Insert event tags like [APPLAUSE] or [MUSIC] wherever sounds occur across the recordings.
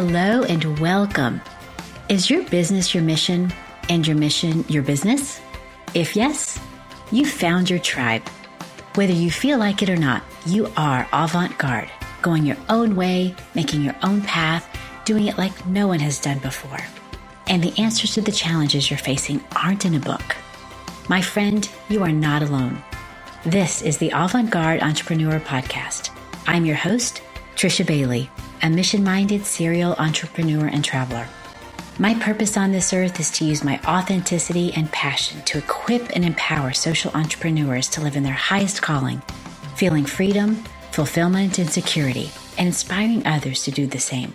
Hello and welcome. Is your business your mission and your mission your business? If yes, you found your tribe. Whether you feel like it or not, you are avant garde, going your own way, making your own path, doing it like no one has done before. And the answers to the challenges you're facing aren't in a book. My friend, you are not alone. This is the Avant Garde Entrepreneur Podcast. I'm your host, Trisha Bailey, a mission minded serial entrepreneur and traveler. My purpose on this earth is to use my authenticity and passion to equip and empower social entrepreneurs to live in their highest calling, feeling freedom, fulfillment, and security, and inspiring others to do the same.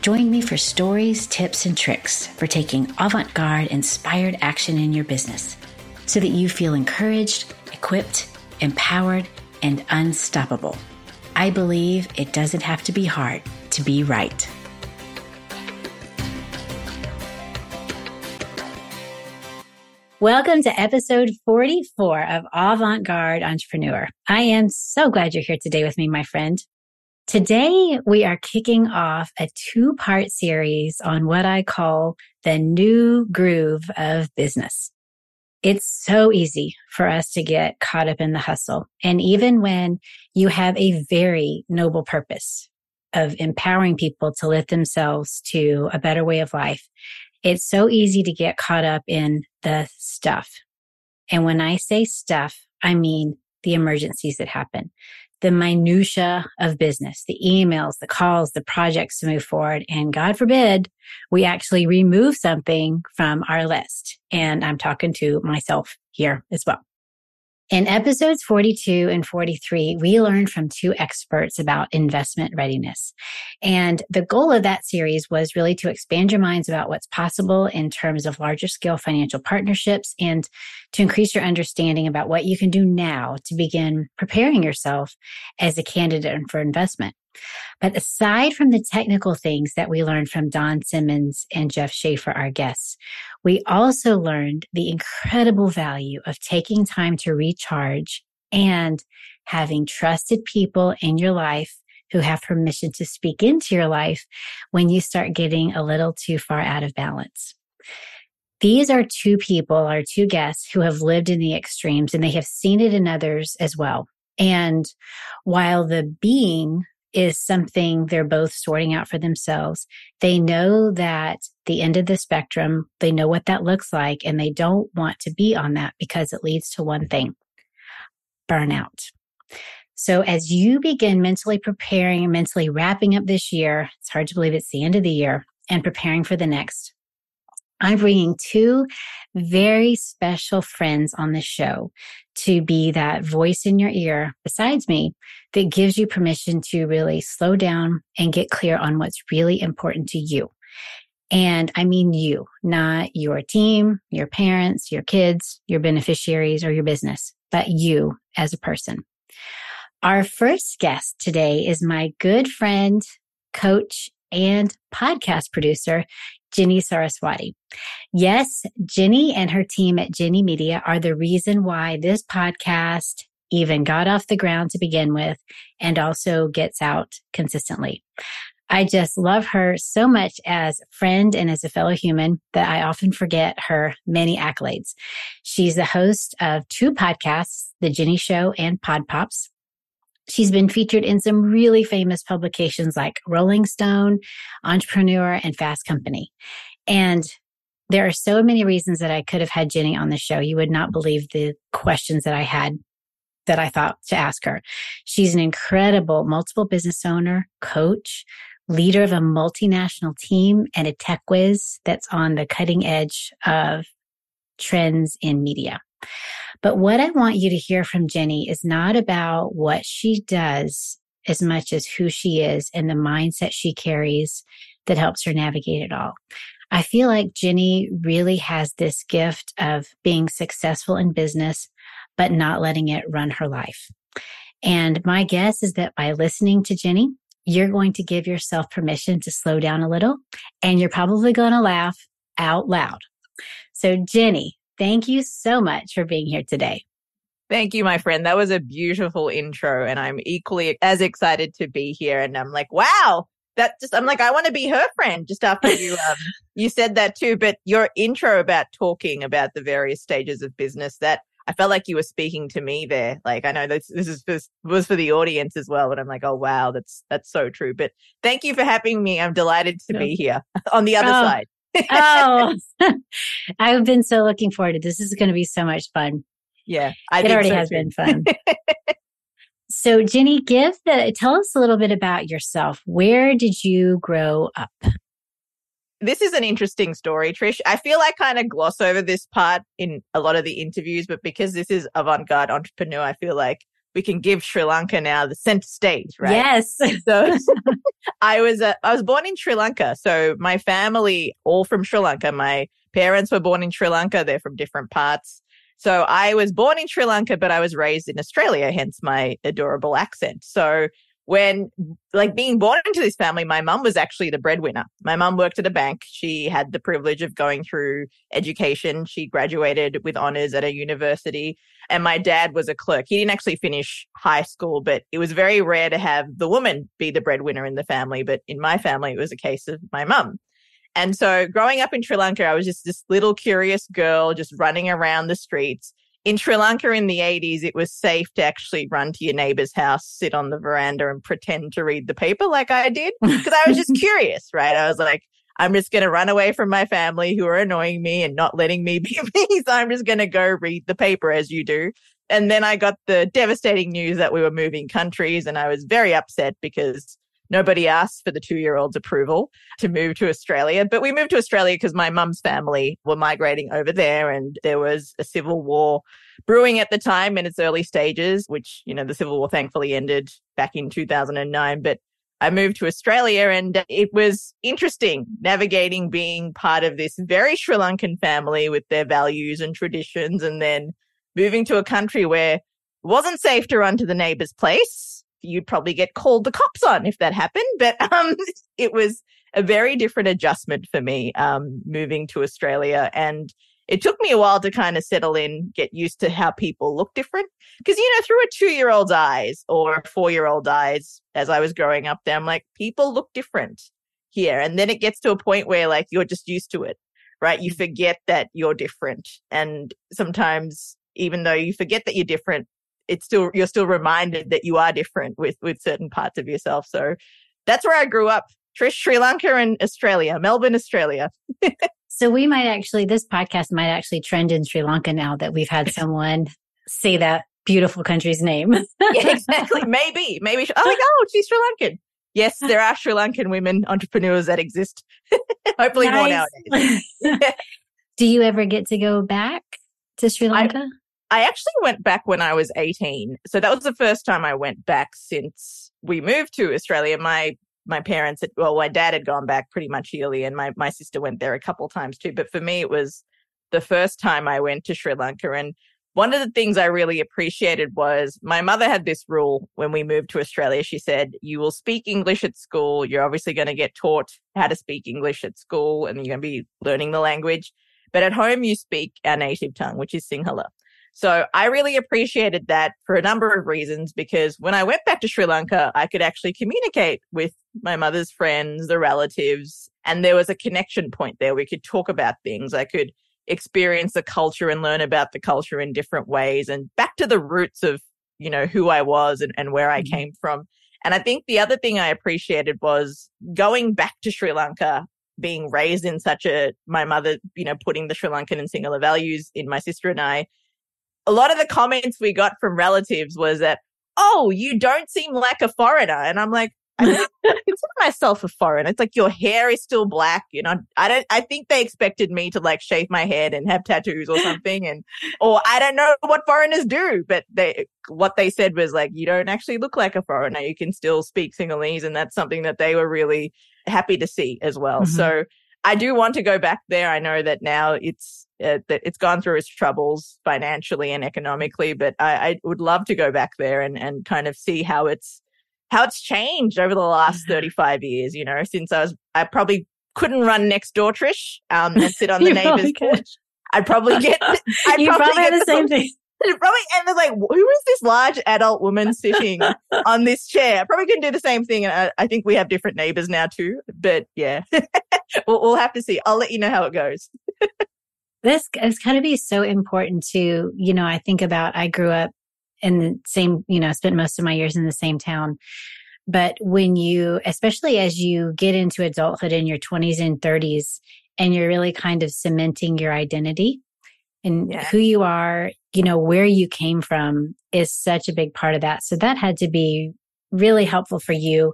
Join me for stories, tips, and tricks for taking avant garde inspired action in your business so that you feel encouraged, equipped, empowered, and unstoppable. I believe it doesn't have to be hard to be right. Welcome to episode 44 of Avant Garde Entrepreneur. I am so glad you're here today with me, my friend. Today, we are kicking off a two part series on what I call the new groove of business. It's so easy for us to get caught up in the hustle. And even when you have a very noble purpose of empowering people to lift themselves to a better way of life, it's so easy to get caught up in the stuff. And when I say stuff, I mean the emergencies that happen, the minutia of business, the emails, the calls, the projects to move forward. And God forbid we actually remove something from our list. And I'm talking to myself here as well. In episodes 42 and 43, we learned from two experts about investment readiness. And the goal of that series was really to expand your minds about what's possible in terms of larger scale financial partnerships and to increase your understanding about what you can do now to begin preparing yourself as a candidate for investment. But aside from the technical things that we learned from Don Simmons and Jeff Schaefer, our guests, we also learned the incredible value of taking time to recharge and having trusted people in your life who have permission to speak into your life when you start getting a little too far out of balance. These are two people, our two guests who have lived in the extremes and they have seen it in others as well. And while the being is something they're both sorting out for themselves. They know that the end of the spectrum, they know what that looks like, and they don't want to be on that because it leads to one thing burnout. So as you begin mentally preparing mentally wrapping up this year, it's hard to believe it's the end of the year and preparing for the next. I'm bringing two very special friends on the show to be that voice in your ear besides me that gives you permission to really slow down and get clear on what's really important to you. And I mean you, not your team, your parents, your kids, your beneficiaries, or your business, but you as a person. Our first guest today is my good friend, coach, and podcast producer, Ginni Saraswati. Yes, Ginni and her team at Ginni Media are the reason why this podcast even got off the ground to begin with and also gets out consistently. I just love her so much as a friend and as a fellow human that I often forget her many accolades. She's the host of two podcasts, The Ginni Show and PodPops. She's been featured in some really famous publications like Rolling Stone, Entrepreneur, and Fast Company. And there are so many reasons that I could have had Ginni on the show. You would not believe the questions that I had that I thought to ask her. She's an incredible multiple business owner, coach, leader of a multinational team, and a tech whiz that's on the cutting edge of trends in media. But what I want you to hear from Ginni is not about what she does as much as who she is and the mindset she carries that helps her navigate it all. I feel like Ginni really has this gift of being successful in business, but not letting it run her life. And my guess is that by listening to Ginni, you're going to give yourself permission to slow down a little and you're probably going to laugh out loud. So, Ginni, thank you so much for being here today. Thank you, my friend. That was a beautiful intro, and I'm equally as excited to be here. And I'm like, wow, that just I'm like I want to be her friend just after you um [LAUGHS] you said that too but your intro about talking about the various stages of business that I felt like you were speaking to me there like I know this this is this was for the audience as well but I'm like oh wow that's that's so true but thank you for having me I'm delighted to be here [LAUGHS] on the other oh. side oh [LAUGHS] I've been so looking forward to this. this is going to be so much fun yeah I it already so has too. been fun [LAUGHS] So, Ginni, give the tell us a little bit about yourself. Where did you grow up? This is an interesting story, Trish. I feel like I kind of gloss over this part in a lot of the interviews, but because this is avant-garde entrepreneur, I feel like we can give Sri Lanka now the center stage, right? Yes. so [LAUGHS] [LAUGHS] I was uh, I was born in Sri Lanka. So my family all from Sri Lanka. My parents were born in Sri Lanka. They're from different parts. So I was born in Sri Lanka, but I was raised in Australia, hence my adorable accent. So when like being born into this family, my mum was actually the breadwinner. My mum worked at a bank. She had the privilege of going through education. She graduated with honors at a university and my dad was a clerk. He didn't actually finish high school, but it was very rare to have the woman be the breadwinner in the family. But in my family, it was a case of my mum. And so growing up in Sri Lanka, I was just this little curious girl just running around the streets. In Sri Lanka in the 80s, it was safe to actually run to your neighbor's house, sit on the veranda and pretend to read the paper like I did [LAUGHS] because I was just curious, right? I was like, I'm just going to run away from my family who are annoying me and not letting me be [LAUGHS] me. So I'm just going to go read the paper as you do. And then I got the devastating news that we were moving countries and I was very upset because Nobody asked for the two year old's approval to move to Australia, but we moved to Australia because my mum's family were migrating over there and there was a civil war brewing at the time in its early stages, which, you know, the civil war thankfully ended back in 2009. But I moved to Australia and it was interesting navigating being part of this very Sri Lankan family with their values and traditions and then moving to a country where it wasn't safe to run to the neighbor's place you'd probably get called the cops on if that happened. But [LAUGHS] um, it was a very different adjustment for me um, moving to Australia. And it took me a while to kind of settle in, get used to how people look different. Because, you know, through a two year old's eyes or a four year old eyes, as I was growing up there, I'm like, people look different here. And then it gets to a point where like you're just used to it, right? You forget that you're different. And sometimes, even though you forget that you're different, it's still you're still reminded that you are different with with certain parts of yourself. So that's where I grew up. Trish, Sri Lanka and Australia, Melbourne, Australia. [LAUGHS] so we might actually this podcast might actually trend in Sri Lanka now that we've had [LAUGHS] someone say that beautiful country's name. yeah, [LAUGHS] exactly. Maybe, maybe. Oh, like, oh, she's Sri Lankan. Yes, there are Sri Lankan women entrepreneurs that exist. Hopefully nice. more nowadays. Do you ever get to go back to Sri Lanka? I, I actually went back when I was 18. So that was the first time I went back since we moved to Australia. My my parents had, well, my dad had gone back pretty much yearly and my, my sister went there a couple times too. But for me, it was the first time I went to Sri Lanka. And one of the things I really appreciated was my mother had this rule when we moved to Australia. She said, you will speak English at school. You're obviously going to get taught how to speak English at school and you're going to be learning the language. But at home, you speak our native tongue, which is Sinhala. So I really appreciated that for a number of reasons because when I went back to Sri Lanka, I could actually communicate with my mother's friends, the relatives, and there was a connection point there. We could talk about things. I could experience the culture and learn about the culture in different ways and back to the roots of, you know, who I was and, and where I mm-hmm. came from. And I think the other thing I appreciated was going back to Sri Lanka being raised in such a my mother, you know, putting the Sri Lankan and Sinhala values in my sister and I, a lot of the comments we got from relatives was that, oh, you don't seem like a foreigner. And I'm like, I [LAUGHS] consider myself a foreigner. It's like your hair is still black. You know, I don't, I think they expected me to like shave my head and have tattoos or something. And, or I don't know what foreigners do, but they, what they said was like, you don't actually look like a foreigner. You can still speak Sinhalese. And that's something that they were really happy to see as well. Mm-hmm. So I do want to go back there. I know that now it's uh, that it's gone through its troubles financially and economically, but I, I, would love to go back there and and kind of see how it's how it's changed over the last 35 years. You know, since I was I probably couldn't run next door, Trish, um, and sit [LAUGHS] on the neighbor's porch. I'd probably [LAUGHS] get. [LAUGHS] I'd you probably, probably get the same thing. probably and they're like, who is this large adult woman sitting on this chair? I Probably can do the same thing. And I, I think we have different neighbors now too. But yeah, we'll, we'll have to see. I'll let you know how it goes. This is going to be so important to, you know, I think about, I grew up in the same, you know, spent most of my years in the same town. But when you, especially as you get into adulthood in your 20s and 30s, and you're really kind of cementing your identity and yeah. who you are, you know, where you came from is such a big part of that. So that had to be really helpful for you,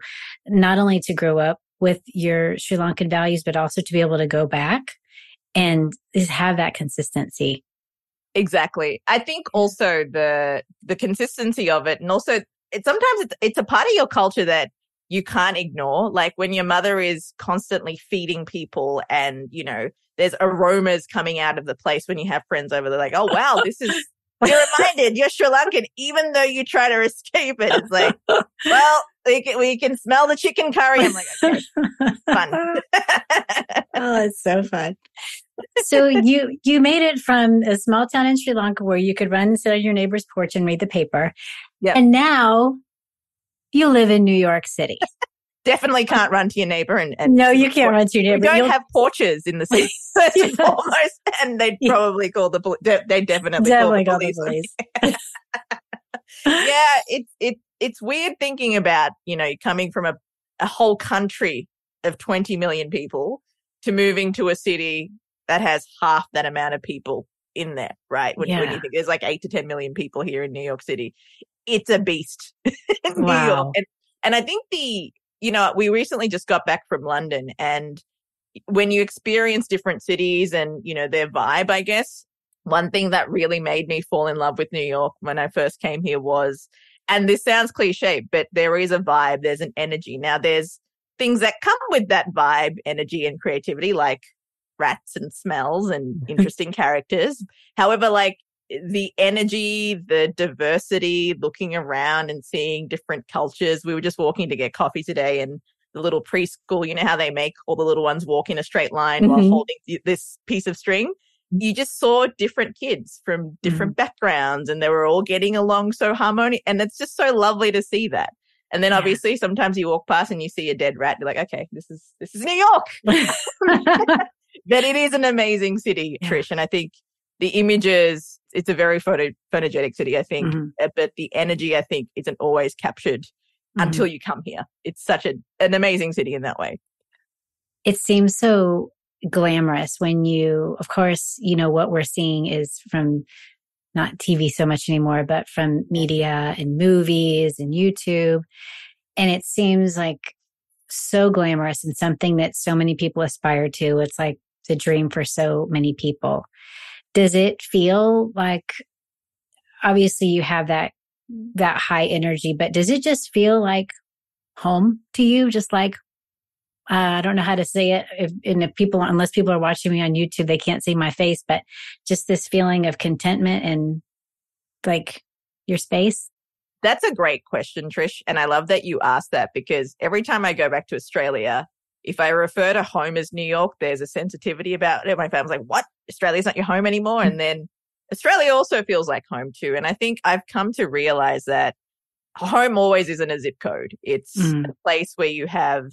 not only to grow up with your Sri Lankan values, but also to be able to go back and have that consistency. Exactly. I think also the the consistency of it and also it sometimes it's it's a part of your culture that you can't ignore. Like when your mother is constantly feeding people and, you know, there's aromas coming out of the place when you have friends over. They're like, oh, wow, this is, [LAUGHS] you're reminded you're Sri Lankan, even though you try to escape it. It's like, well, we can, we can smell the chicken curry. I'm like, okay, fun. [LAUGHS] [LAUGHS] oh, it's so fun. So you, you made it from a small town in Sri Lanka where you could run and sit on your neighbor's porch and read the paper. Yeah. And now you live in New York City. Definitely can't run to your neighbor and, and no, you can't run to your neighbor. We don't You'll... have porches in the [LAUGHS] city first and [LAUGHS] foremost, and they'd probably call the police. They definitely, definitely call the police. Call the police. [LAUGHS] yeah, it's it it's weird thinking about you know coming from a a whole country of 20 million people to moving to a city that has half that amount of people in there, right? When, yeah. when you think there's like eight to 10 million people here in New York City, it's a beast wow. [LAUGHS] New York. And, and I think the, you know, we recently just got back from London and when you experience different cities and, you know, their vibe, I guess, one thing that really made me fall in love with New York when I first came here was, and this sounds cliche, but there is a vibe, there's an energy. Now there's things that come with that vibe, energy and creativity, like rats and smells and [LAUGHS] interesting characters. However, like the energy, the diversity, looking around and seeing different cultures. We were just walking to get coffee today and the little preschool, you know how they make all the little ones walk in a straight line mm-hmm. while holding this piece of string? You just saw different kids from different mm-hmm. backgrounds and they were all getting along so harmonious. And it's just so lovely to see that. And then obviously sometimes you walk past and you see a dead rat. You're like, okay, this is, this is New York. [LAUGHS] [LAUGHS] but it is an amazing city, yeah. Trish. And I think the images, it's a very photo, photogenic city, I think, mm-hmm. Uh, but the energy, I think, isn't always captured mm-hmm. until you come here. It's such a, an amazing city in that way. It seems so glamorous when you, of course, you know, what we're seeing is from not TV so much anymore, but from media and movies and YouTube. And it seems like so glamorous and something that so many people aspire to. It's like the dream for so many people. Does it feel like obviously you have that that high energy, but does it just feel like home to you? Just like uh, I don't know how to say it. If, and if people, unless people are watching me on YouTube, they can't see my face, but just this feeling of contentment and like your space. That's a great question, Trish. And I love that you asked that because every time I go back to Australia, if I refer to home as New York, there's a sensitivity about it. My family's like, what? Australia's not your home anymore. And then Australia also feels like home too. And I think I've come to realize that home always isn't a zip code. It's mm. a place where you have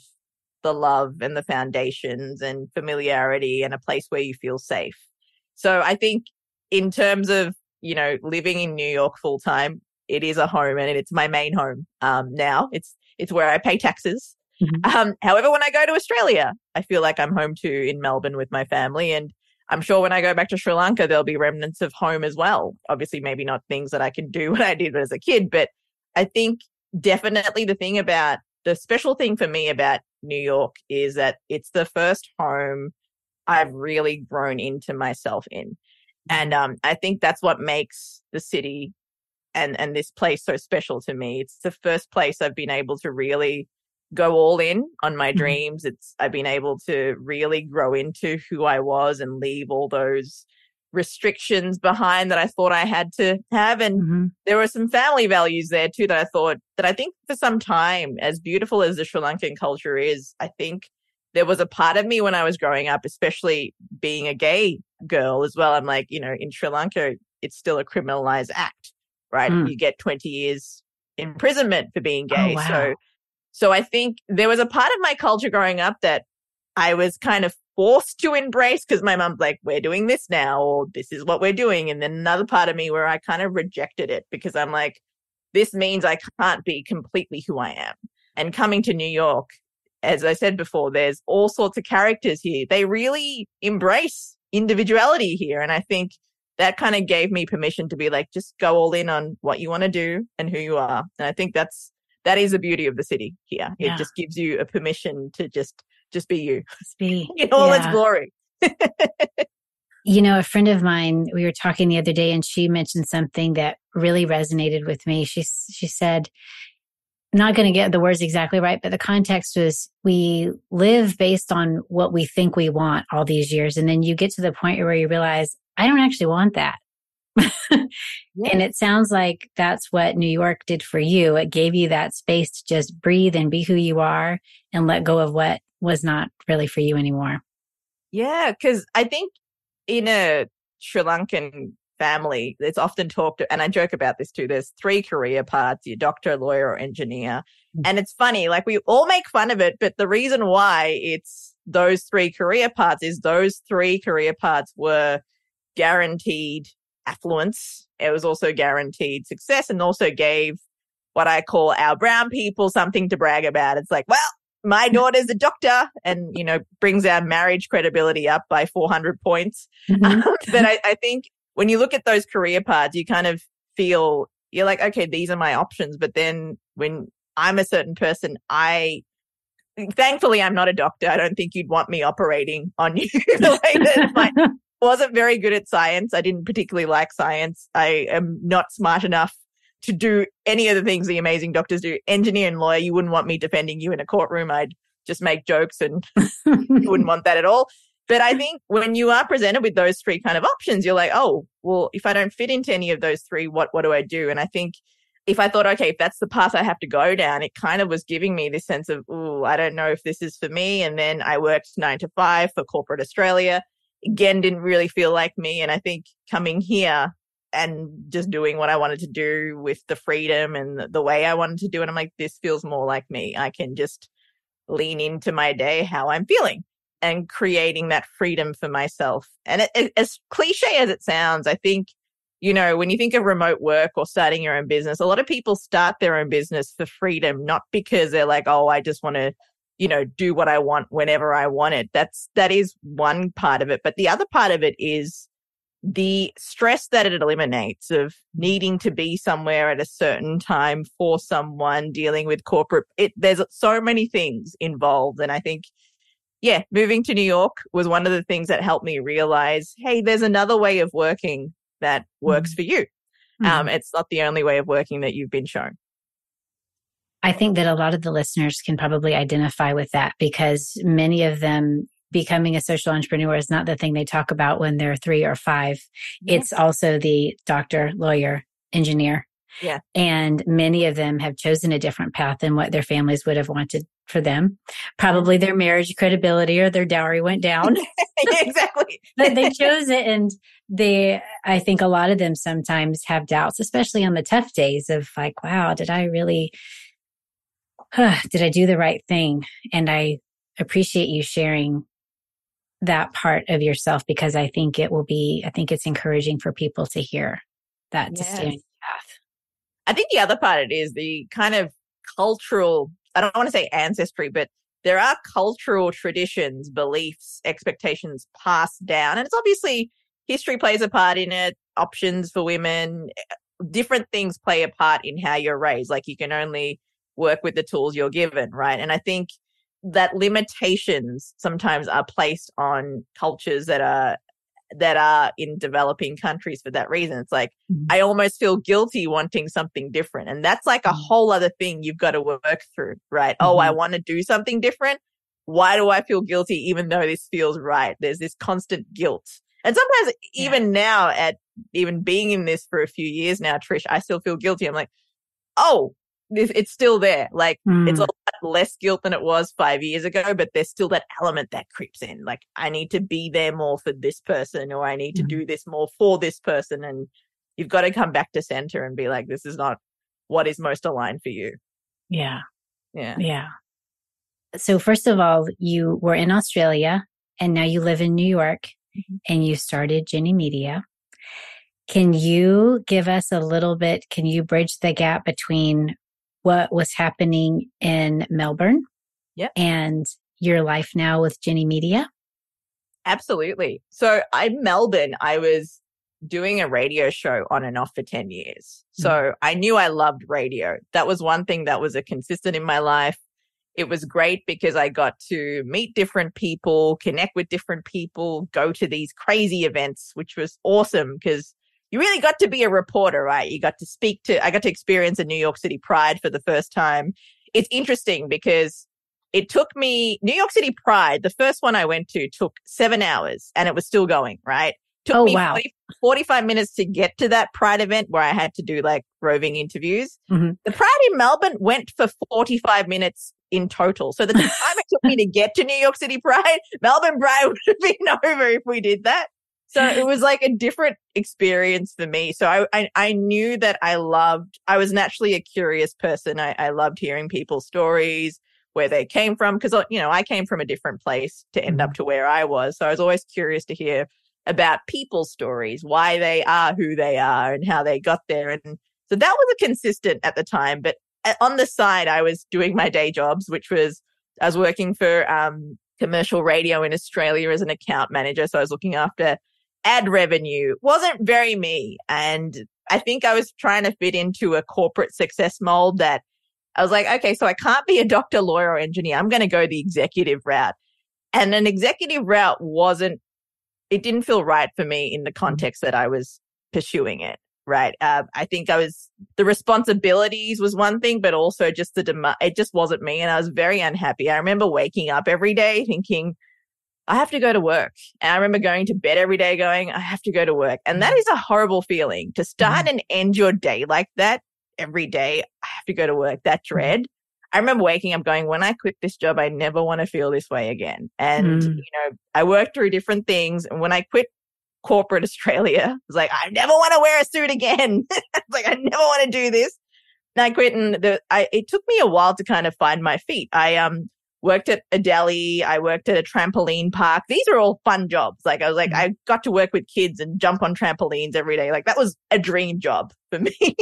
the love and the foundations and familiarity and a place where you feel safe. So I think in terms of, you know, living in New York full time, it is a home and it's my main home. Um, now it's, it's where I pay taxes. Mm-hmm. Um, however, when I go to Australia, I feel like I'm home too in Melbourne with my family. And I'm sure when I go back to Sri Lanka, there'll be remnants of home as well. Obviously, maybe not things that I can do [LAUGHS] when I did as a kid, but I think definitely the thing about the special thing for me about New York is that it's the first home I've really grown into myself in. And um, I think that's what makes the city and, and this place so special to me. It's the first place I've been able to really go all in on my mm-hmm. dreams. It's, I've been able to really grow into who I was and leave all those restrictions behind that I thought I had to have. And mm-hmm. there were some family values there too that I thought that I think for some time, as beautiful as the Sri Lankan culture is, I think there was a part of me when I was growing up, especially being a gay girl as well. I'm like, you know, in Sri Lanka, it's still a criminalized act, right? Mm. You get 20 years imprisonment for being gay. Oh, wow. So, so I think there was a part of my culture growing up that I was kind of forced to embrace because my mom's like, we're doing this now, or this is what we're doing. And then another part of me where I kind of rejected it because I'm like, this means I can't be completely who I am. And coming to New York, as I said before, there's all sorts of characters here. They really embrace individuality here. And I think that kind of gave me permission to be like, just go all in on what you want to do and who you are. And I think that's, that is the beauty of the city here. Yeah. It just gives you a permission to just, just be you Let's be [LAUGHS] in all its glory. [LAUGHS] You know, a friend of mine, we were talking the other day and she mentioned something that really resonated with me. She, she said, I'm not going to get the words exactly right, but the context was we live based on what we think we want all these years. And then you get to the point where you realize, I don't actually want that. [LAUGHS] And it sounds like that's what New York did for you. It gave you that space to just breathe and be who you are and let go of what was not really for you anymore. Yeah, because I think in a Sri Lankan family, it's often talked, and I joke about this too. There's three career paths: your doctor, lawyer, or engineer. Mm. And it's funny, like we all make fun of it, but the reason why it's those three career paths is those three career paths were guaranteed affluence. It was also guaranteed success, and also gave what I call our brown people something to brag about. It's like, well, my daughter's a doctor and, you know, brings our marriage credibility up by 400 points. Mhm. [LAUGHS] but I, I think when you look at those career paths, you kind of feel you're like, okay, these are my options. But then when I'm a certain person, I thankfully I'm not a doctor. I don't think you'd want me operating on you. [LAUGHS] the way that [LAUGHS] my, wasn't very good at science. I didn't particularly like science. I am not smart enough to do any of the things the amazing doctors do. Engineer and lawyer, you wouldn't want me defending you in a courtroom. I'd just make jokes and [LAUGHS] you wouldn't want that at all. But I think when you are presented with those three kind of options, you're like, oh, well, if I don't fit into any of those three, what what do I do? And I think if I thought, okay, if that's the path I have to go down, it kind of was giving me this sense of, oh, I don't know if this is for me. And then I worked nine to five for corporate Australia. Again, didn't really feel like me. And I think coming here and just doing what I wanted to do with the freedom and the, the way I wanted to do it, I'm like, this feels more like me. I can just lean into my day how I'm feeling and creating that freedom for myself. And it, it, as cliche as it sounds, I think, you know, when you think of remote work or starting your own business, a lot of people start their own business for freedom, not because they're like, oh, I just want to, you know, do what I want whenever I want it. That's, that is one part of it. But the other part of it is the stress that it eliminates of needing to be somewhere at a certain time for someone dealing with corporate it there's so many things involved and i think yeah moving to new york was one of the things that helped me realize hey there's another way of working that works for you um it's not the only way of working that you've been shown I think that a lot of the listeners can probably identify with that because many of them becoming a social entrepreneur is not the thing they talk about when they're three or five. It's also the doctor, lawyer, engineer. Yeah. And many of them have chosen a different path than what their families would have wanted for them. Probably their marriage credibility or their dowry went down, [LAUGHS] exactly [LAUGHS] but they chose it. And they, I think a lot of them sometimes have doubts, especially on the tough days of like, wow, did I really, did I do the right thing? And I appreciate you sharing that part of yourself because I think it will be, I think it's encouraging for people to hear that to stay on Yes. path. I think the other part of it is the kind of cultural, I don't want to say ancestry, but there are cultural traditions, beliefs, expectations passed down. And it's obviously history plays a part in it, options for women, eh, different things play a part in how you're raised. Like you can only work with the tools you're given, right? And I think that limitations sometimes are placed on cultures that are that are in developing countries for that reason. It's like Mhm. I almost feel guilty wanting something different. And that's like a Mhm. whole other thing you've got to work through, right? Oh, I want to do something different. Why do I feel guilty even though this feels right? There's this constant guilt. And sometimes Yeah. even now at even being in this for a few years now, Trish, I still feel guilty. I'm like, oh, it's still there. Like it's a Mm, lot less guilt than it was five years ago, but there's still that element that creeps in. Like I need to be there more for this person or I need to Mhm. do this more for this person. And you've got to come back to center and be like, this is not what is most aligned for you. Yeah. Yeah. Yeah. So, first of all, you were in Australia and now you live in New York mm-hmm. and you started Ginni Media. Can you give us a little bit? Can you bridge the gap between what was happening in Melbourne yep. and your life now with Ginni Media? Absolutely. So, I'm Melbourne. I was doing a radio show on and off for 10 years. So mm-hmm. I knew I loved radio. That was one thing that was a consistent in my life. It was great because I got to meet different people, connect with different people, go to these crazy events, which was awesome because you really got to be a reporter, right? You got to speak to, I got to experience a New York City Pride for the first time. It's interesting because it took me, New York City Pride, the first one I went to took seven hours and it was still going, right? Took oh, me wow. 40, 45 minutes to get to that Pride event where I had to do like roving interviews. Mm-hmm. The Pride in Melbourne went for 45 minutes in total. So the time it took me [LAUGHS] to get to New York City Pride, Melbourne Pride [LAUGHS] would have been [LAUGHS] over if we did that. So [LAUGHS] it was like a different experience for me. So I, I, I knew that I loved, I was naturally a curious person. I, I loved hearing people's stories, where they came from. Cause, you know, I came from a different place to end up mm-hmm. to where I was. So I was always curious to hear about people's stories, why they are who they are and how they got there. And so that was a consistent at the time. But uh, on the side, I was doing my day jobs, which was I was working for um, commercial radio in Australia as an account manager. So I was looking after ad revenue. Wasn't very me. And I think I was trying to fit into a corporate success mold that I was like, okay, so I can't be a doctor, lawyer, or engineer. I'm going to go the executive route. And an executive route wasn't, it didn't feel right for me in the mm-hmm. context that I was pursuing it right? Uh, I think I was the responsibilities was one thing, but also just the demand. It just wasn't me, and I was very unhappy. I remember waking up every day thinking. I have to go to work. And I remember going to bed every day going, I have to go to work. And that mm. a horrible feeling to start mm. and end your day like that every day. I have to go to work. That mm. dread. I remember waking up going, when I quit this job, I never want to feel this way again. And, mm. you know, I worked through different things. And when I quit corporate Australia. [LAUGHS] It's like, I never want to wear a suit again. [LAUGHS] it's like, I never want to do this. And I quit and the, I, it took me a while to kind of find my feet. I, um, worked at a deli. I worked at a trampoline park. These are all fun jobs. Like I was like, mm-hmm. I got to work with kids and jump on trampolines every day. Like that was a dream job for me. [LAUGHS]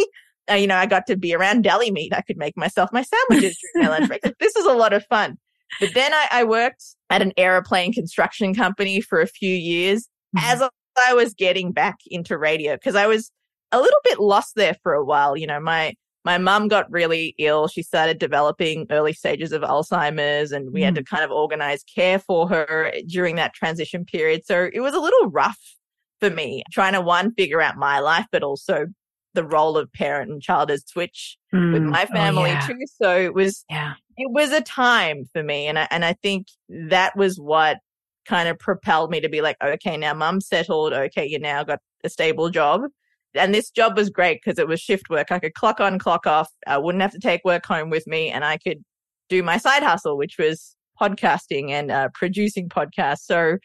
uh, you know, I got to be around deli meat. I could make myself my sandwiches during my lunch break. This was a lot of fun. But then I, I worked at an aeroplane construction company for a few years mm-hmm. as I was getting back into radio because I was a little bit lost there for a while. You know, my my mum got really ill. She started developing early stages of Alzheimer's and we mm. had to kind of organize care for her during that transition period. So it was a little rough for me trying to one figure out my life, but also the role of parent and child as switch mm. with my oh, family oh, yeah. too. So it was, yeah. it was a time for me. And I, and I think that was what kind of propelled me to be like, okay, now mum's settled. Okay, you now got a stable job. And this job was great because it was shift work. I could clock on, clock off. I wouldn't have to take work home with me and I could do my side hustle, which was podcasting and uh, producing podcasts. So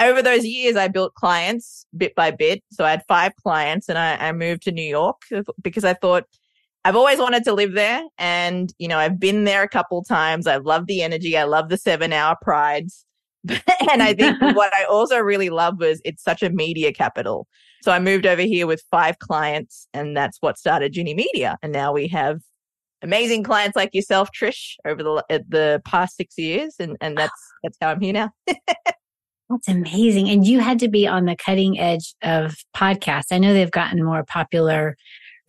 over those years, I built clients bit by bit. So I had five clients and I, I moved to New York because I thought I've always wanted to live there. And, you know, I've been there a couple times. I love the energy. I love the seven hour prides. [LAUGHS] and I think [LAUGHS] what I also really love was it's such a media capital. So I moved over here with five clients and that's what started Ginni Media. And now we have amazing clients like yourself, Trish, over the the past six years. And, and that's, that's how I'm here now. [LAUGHS] That's amazing. And you had to be on the cutting edge of podcasts. I know they've gotten more popular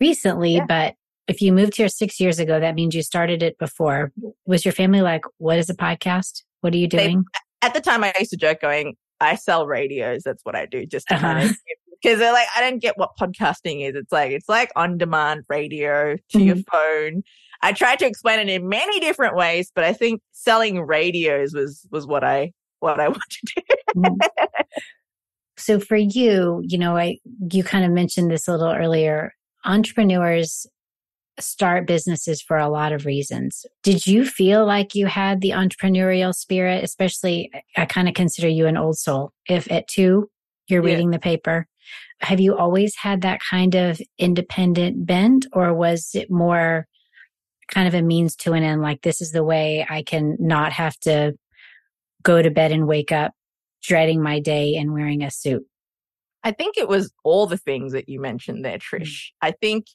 recently, yeah. but if you moved here six years ago, that means you started it before. Was your family like, what is a podcast? What are you doing? They, at the time I used to joke going, I sell radios. That's what I do just to uh-huh. kind of [LAUGHS] because they're like, I don't get what podcasting is. It's like, it's like on demand radio to mm-hmm. your phone. I tried to explain it in many different ways, but I think selling radios was, was what I, what I [LAUGHS] wanted to do. Mm-hmm. so for you, you know, I, you kind of mentioned this a little earlier. Entrepreneurs start businesses for a lot of reasons. Did you feel like you had the entrepreneurial spirit? Especially, I kind of consider you an old soul. If at two, you're yeah. reading the paper Have you always had that kind of independent bent or was it more kind of a means to an end? Like this is the way I can not have to go to bed and wake up dreading my day and wearing a suit? I think it was all the things that you mentioned there, mm. Trish. I think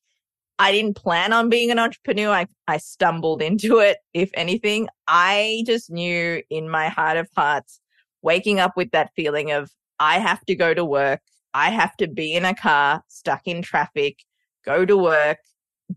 I didn't plan on being an entrepreneur. I, I stumbled into it. If anything, I just knew in my heart of hearts, waking up with that feeling of I have to go to work. I have to be in a car stuck in traffic, go to work,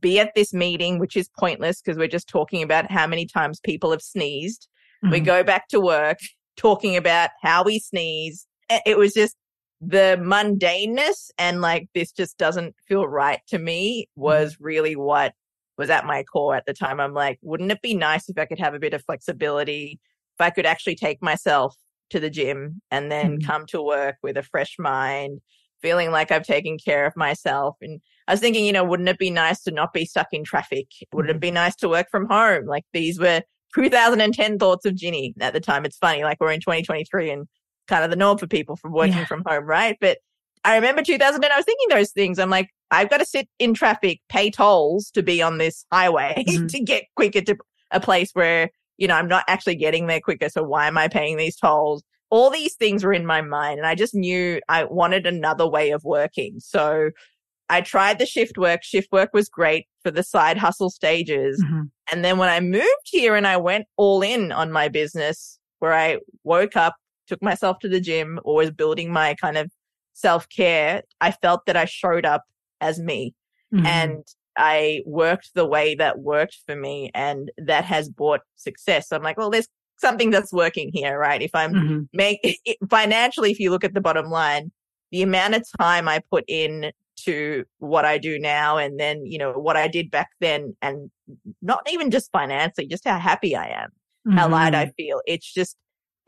be at this meeting, which is pointless because we're just talking about how many times people have sneezed. Mm-hmm. We go back to work [LAUGHS] talking about how we sneeze. It was just the mundaneness and like this just doesn't feel right to me mm-hmm. was really what was at my core at the time. I'm like, wouldn't it be nice if I could have a bit of flexibility? If I could actually take myself to the gym and then mm-hmm. come to work with a fresh mind, feeling like I've taken care of myself. And I was thinking, you know, wouldn't it be nice to not be stuck in traffic? Wouldn't it mm-hmm. be nice to work from home? Like these were 2010 thoughts of Ginni at the time. It's funny, like we're in 2023 and kind of the norm for people from working yeah. from home, right? But I remember 2010, I was thinking those things. I'm like, I've got to sit in traffic, pay tolls to be on this highway [LAUGHS] mm-hmm. to get quicker to a place where, you know, I'm not actually getting there quicker. So why am I paying these tolls? All these things were in my mind and I just knew I wanted another way of working. So I tried the shift work. Shift work was great for the side hustle stages. Mm-hmm. And then when I moved here and I went all in on my business where I woke up, took myself to the gym or was building my kind of self care, I felt that I showed up as me mm-hmm. and I worked the way that worked for me and that has brought success. So I'm like, well, there's something that's working here, right? If I'm mm-hmm. make [LAUGHS] financially, if you look at the bottom line, the amount of time I put in to what I do now and then, you know, what I did back then and not even just financially, just how happy I am, mm-hmm. how light I feel. It's just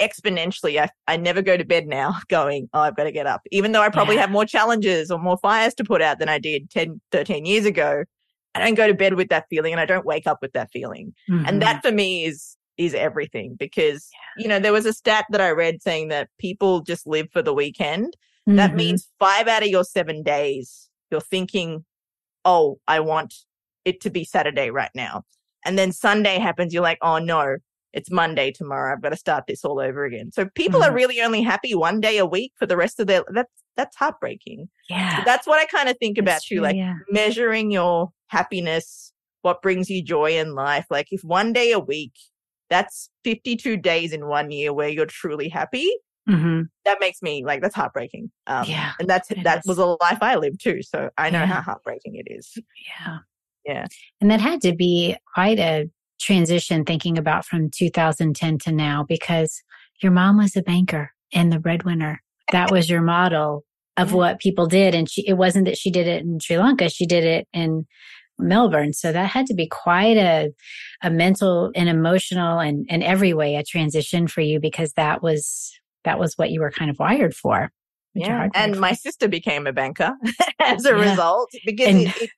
exponentially. I, I never go to bed now [LAUGHS] going, oh, I've got to get up. Even though I probably yeah. have more challenges or more fires to put out than I did 10, 13 years ago. I don't go to bed with that feeling and I don't wake up with that feeling. Mm-hmm. And that for me is is everything because you know there was a stat that I read saying that people just live for the weekend Mm-hmm. That means five out of your seven days, you're thinking, oh, I want it to be Saturday right now. And then Sunday happens, you're like, oh no, it's Monday tomorrow. I've got to start this all over again. So people mm-hmm. are really only happy one day a week for the rest of their that's that's heartbreaking. Yeah. So that's what I kind of think that's about true, too. Like yeah. measuring your happiness, what brings you joy in life. Like if one day a week, that's 52 days in one year where you're truly happy. Mm-hmm. That makes me like that's heartbreaking. Um, yeah, and that's that is. was a life I lived too, so I know yeah. how heartbreaking it is. Yeah, yeah, and that had to be quite a transition thinking about from 2010 to now because your mom was a banker and the breadwinner. That was your model of what people did, and she, it wasn't that she did it in Sri Lanka; she did it in Melbourne. So that had to be quite a, a mental and emotional and, and every way a transition for you because that was that was what you were kind of wired for. Yeah. And my sister became a banker [LAUGHS] as a yeah. result because and, it, it,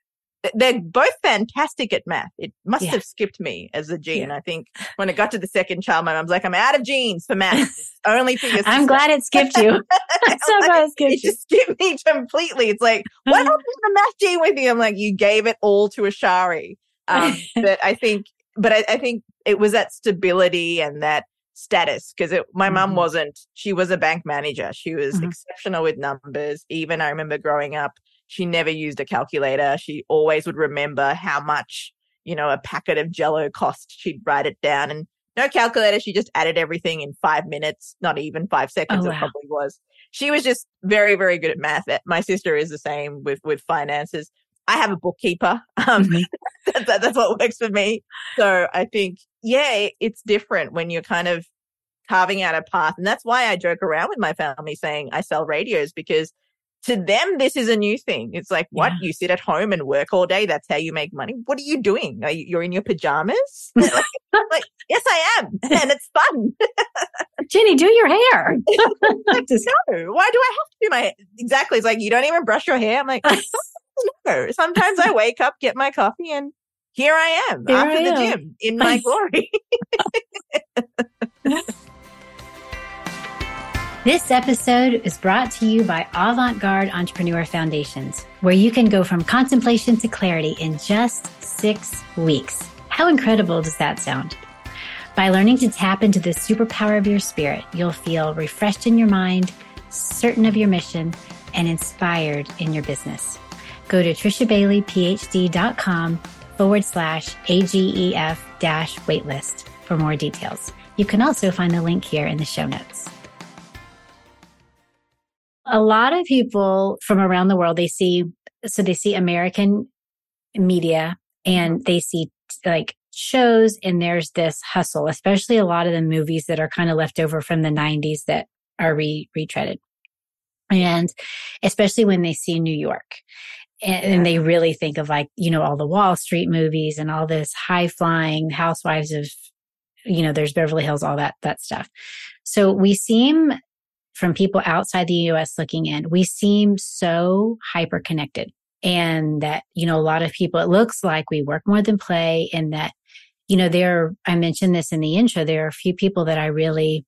they're both fantastic at math. It must yeah. have skipped me as a gene. Yeah. I think when it got to the second child, my mom's like, I'm out of genes for math. [LAUGHS] only thing is, I'm glad it skipped you. [LAUGHS] I'm so like, glad it skipped it you. just skipped me completely. It's like, what [LAUGHS] happened to the math gene with you? I'm like, you gave it all to Ashari. Um, but I think, but I, I think it was that stability and that status because my mom mm-hmm. wasn't she was a bank manager she was mm-hmm. exceptional with numbers even i remember growing up she never used a calculator she always would remember how much you know a packet of jello cost she'd write it down and no calculator she just added everything in five minutes not even five seconds oh, wow. it probably was she was just very very good at math my sister is the same with with finances I have a bookkeeper. [LAUGHS] Um, mm-hmm. [LAUGHS] that, that's what works for me. So I think, yeah, it's different when you're kind of carving out a path. And that's why I joke around with my family saying I sell radios because to them, this is a new thing. It's like, what? Yeah. You sit at home and work all day. That's how you make money. What are you doing? Are you, you're in your pajamas? [LAUGHS] like, like, yes, I am. [LAUGHS] And it's fun. Ginni, do your hair. [LAUGHS] like, no, why do I have to do my, hair? exactly. It's like, you don't even brush your hair. I'm like, no. Sometimes I wake up, get my coffee, and here I am here after I the gym in my glory. This episode is brought to you by Avant Garde Entrepreneur Foundations, where you can go from contemplation to clarity in just six weeks. How incredible does that sound? By learning to tap into the superpower of your spirit, you'll feel refreshed in your mind, certain of your mission, and inspired in your business. Go to trishabaileyphd.com forward slash AGEF dash waitlist for more details. You can also find the link here in the show notes. A lot of people from around the world, they see, so they see American media and they see like shows and there's this hustle, especially a lot of the movies that are kind of left over from the 90s that are re- retreaded. And especially when they see New York and, and, they really think of like, you know, all the Wall Street movies and all this high flying housewives of, you know, there's Beverly Hills, all that, that stuff. So we seem from people outside the US looking in, we seem so hyper connected and that, you know, a lot of people, it looks like we work more than play and that, you know, there, I mentioned this in the intro, there are a few people that I really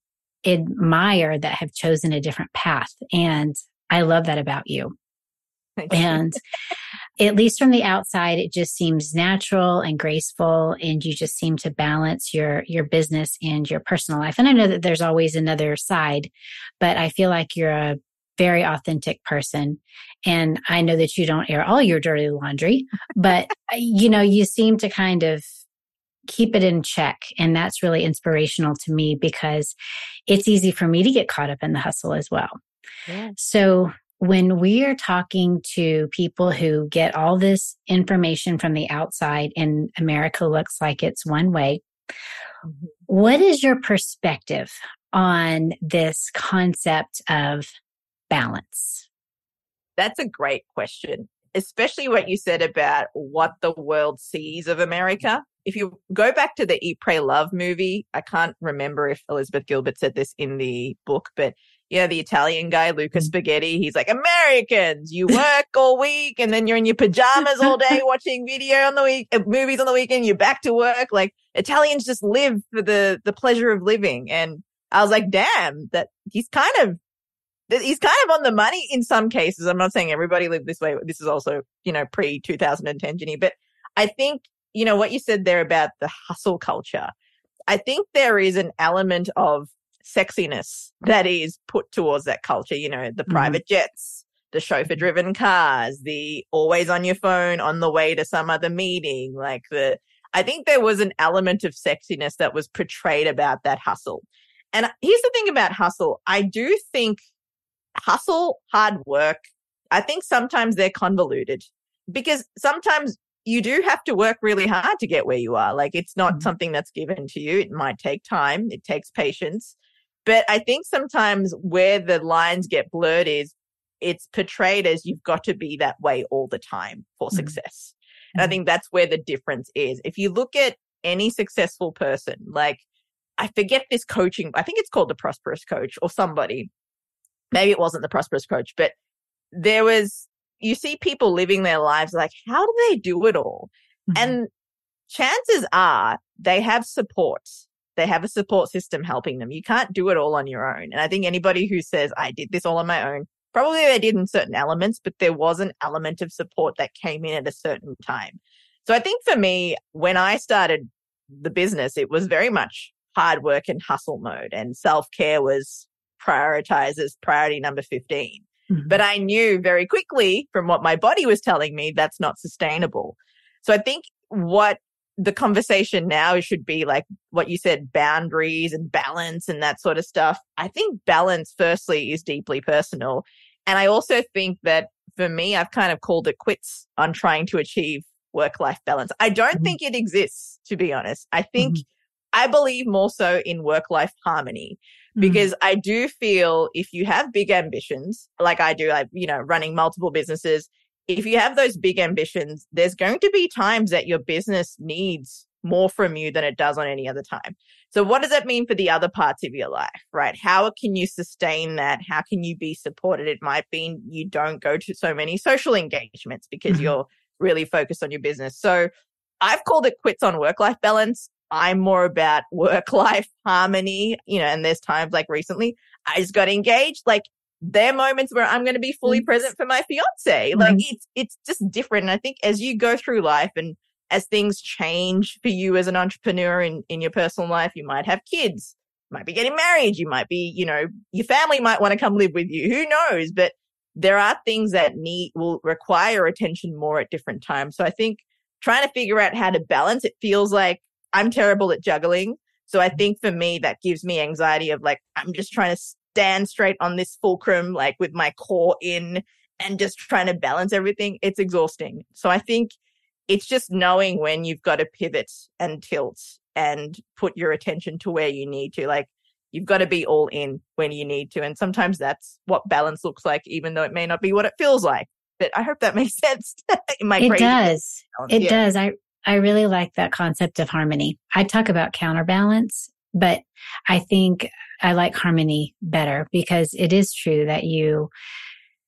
admire that have chosen a different path. And I love that about you. and at least from the outside, it just seems natural and graceful. And you just seem to balance your, your business and your personal life. And I know that there's always another side, but I feel like you're a very authentic person. And I know that you don't air all your dirty laundry, but uh, you know, you seem to kind of keep it in check. And that's really inspirational to me because it's easy for me to get caught up in the hustle as well. Yeah. So when we are talking to people who get all this information from the outside and America looks like it's one way, mm-hmm. what is your perspective on this concept of balance? That's a great question, especially what you said about what the world sees of America. If you go back to the Eat, Pray, Love movie, I can't remember if Elizabeth Gilbert said this in the book, but yeah, the Italian guy, Luca mm. Spaghetti, he's like, Americans, you work all week and then you're in your pajamas all day [LAUGHS] watching video on the week, uh, movies on the weekend, you're back to work. Like Italians just live for the, the pleasure of living. And I was like, damn, that he's kind of, he's kind of on the money in some cases. I'm not saying everybody lived this way. This is also, you know, pre 2010 Ginni, but I think, you know, what you said there about the hustle culture. I think there is an element of sexiness that is put towards that culture. You know, the mm-hmm. private mm-hmm. jets, the chauffeur driven cars, the always on your phone on the way to some other meeting. Like the, I think there was an element of sexiness that was portrayed about that hustle. And here's the thing about hustle. I do think hustle, hard work, I think sometimes they're convoluted because sometimes you do have to work really hard to get where you are. Like it's not mm-hmm. something that's given to you. It might take time. It takes patience. But I think sometimes where the lines get blurred is it's portrayed as you've got to be that way all the time for mm-hmm. success. And I mm-hmm. think that's where the difference is. If you look at any successful person, like I forget this coaching, I think it's called the prosperous coach or somebody. Maybe it wasn't the prosperous coach, but there was, you see people living their lives like, how do they do it all? Mm-hmm. And chances are they have support they have a support system helping them. You can't do it all on your own. And I think anybody who says, I did this all on my own, probably they did in certain elements, but there was an element of support that came in at a certain time. So I think for me, when I started the business, it was very much hard work and hustle mode and self care was prioritized as priority number 15. Mm-hmm. But I knew very quickly from what my body was telling me that's not sustainable. So I think what the conversation now should be like what you said, boundaries and balance and that sort of stuff. I think balance, firstly, is deeply personal. And I also think that for me, I've kind of called it quits on trying to achieve work life balance. I don't mm-hmm. think it exists, to be honest. I think mm-hmm. I believe more so in work life harmony mm-hmm. because mm-hmm. I do feel if you have big ambitions, like I do, like, you know, running multiple businesses, if you have those big ambitions, there's going to be times that your business needs more from you than it does on any other time. So what does that mean for the other parts of your life, right? How can you sustain that? How can you be supported? It might mean you don't go to so many social engagements because mm-hmm. you're really focused on your business. So I've called it quits on work life balance. I'm more about [LAUGHS] work life harmony, you know, and there's times like recently I just got engaged. Like there are moments where I'm going to be fully present for my fiance. Mm-hmm. Like it's, it's just different. And I think as you go through life and as things change for you as an entrepreneur in, in your personal life, you might have kids, might be getting married. You might be, you know, your family might want to come live with you. Who knows? But there are things that need, will require attention more at different times. So I think trying to figure out how to balance, it feels like I'm terrible at juggling. So I think for me, that gives me anxiety of like, I'm just trying to stand straight on this fulcrum, like with my core in and just trying to balance everything. It's exhausting. So I think it's just knowing when you've got to pivot and tilt and put your attention to where you need to. Like you've got to be all in when you need to. And sometimes that's what balance looks like, even though it may not be what it feels like. But I hope that [LAUGHS] makes sense. it does. It yeah. does. I, I really like that concept of harmony. I talk about counterbalance, but I think I like harmony better because it is true that you,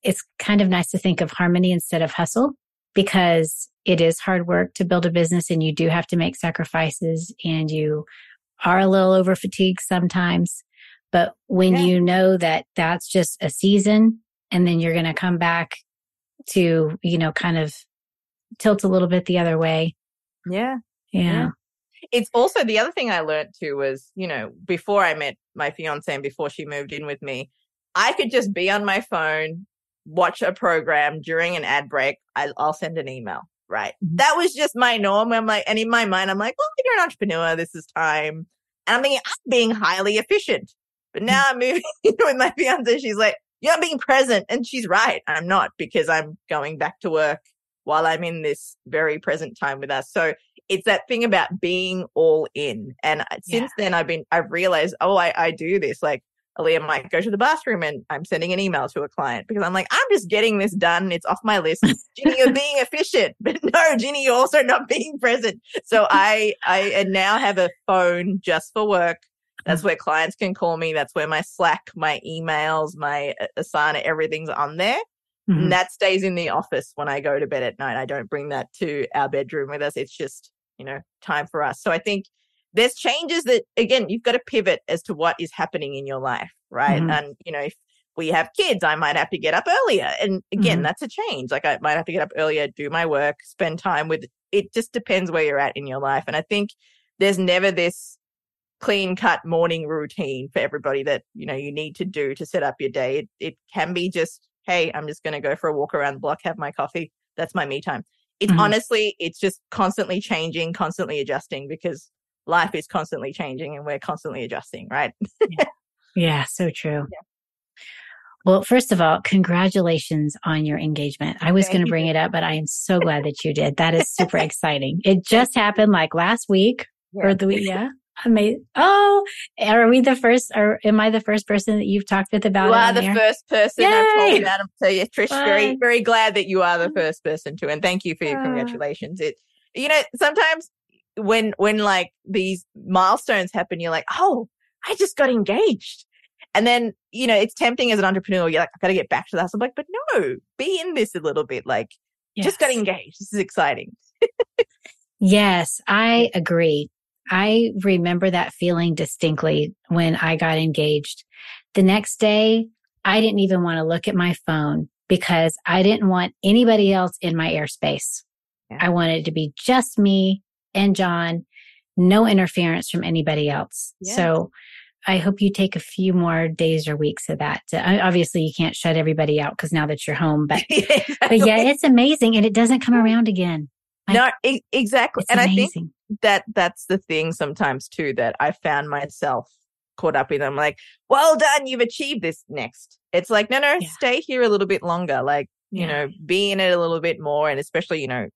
it's kind of nice to think of harmony instead of hustle because it is hard work to build a business and you do have to make sacrifices and you are a little over fatigued sometimes. But when yeah. you know that that's just a season and then you're going to come back to, you know, kind of tilt a little bit the other way. Yeah. Yeah. yeah. It's also the other thing I learned too was, you know, before I met my fiance and before she moved in with me, I could just be on my phone, watch a program during an ad break. I, will send an email. Right. Mm-hmm. That was just my norm. I'm like, and in my mind, I'm like, well, you're an entrepreneur. This is time. And I'm thinking, I'm being highly efficient. But now I'm moving [LAUGHS] with my fiance. She's like, you're not being present. And she's right. I'm not because I'm going back to work while I'm in this very present time with us. So it's that thing about being all in. And uh, since yeah. then I've been, I've realized, oh, I, I do this. Like Aaliyah might go to the bathroom and I'm sending an email to a client because I'm like, I'm just getting this done. It's off my list. Ginni, you're [LAUGHS] being efficient. [LAUGHS] But no, Ginni, you're also not being present. So I, I now have a phone just for work. That's mm-hmm. where clients can call me. That's where my Slack, my emails, my uh, Asana, everything's on there. Mm-hmm. And that stays in the office when I go to bed at night. I don't bring that to our bedroom with us. It's just, you know, time for us. So I think there's changes that again you've got to pivot as to what is happening in your life right? Mm-hmm. and you know if we have kids i might have to get up earlier. And again mm-hmm. that's a change. Like i might have to get up earlier do my work spend time with it just depends where you're at in your life. And i think there's never this clean cut morning routine for everybody that you know you need to do to set up your day. It, it can be just hey i'm just going to go for a walk around the block have my coffee. That's my me time it's mm-hmm. honestly it's just constantly changing constantly adjusting because life is constantly changing and we're constantly adjusting, right? yeah. yeah, so true. Yeah. Well, first of all, congratulations on your engagement. I was going to bring it up, but I am so glad that you did. That is super [LAUGHS] exciting. It just happened like last week yeah. or the week. Yeah. Amazing. Oh, are we the first, or am I the first person that you've talked with about you it? You are the first person Yay! I've told about them. So yeah, Trish, very, very glad that you are the first person to, and thank you for your congratulations. It, you know, sometimes when when like these milestones happen, you're like, oh, I just got engaged. And then, you know, it's tempting as an entrepreneur. You're like, I've got to get back to that. So I'm like, but no, be in this a little bit. Like, yes. just got engaged. This is exciting. [LAUGHS] yes, I agree. I remember that feeling distinctly when I got engaged. The next day, I didn't even want to look at my phone because I didn't want anybody else in my airspace. Yeah. I wanted it to be just me and John, no interference from anybody else. So I hope you take a few more days or weeks of that. To, obviously, you can't shut everybody out because now that you're home, but [LAUGHS] but yeah, it's amazing, and it doesn't come around again. No, e- exactly, and amazing. I think that that's the thing sometimes too that I found myself caught up in. I'm like, well done, you've achieved this. Next, it's like, no, no, yeah. stay here a little bit longer. Like, you yeah. know, be in it a little bit more, and especially, you know,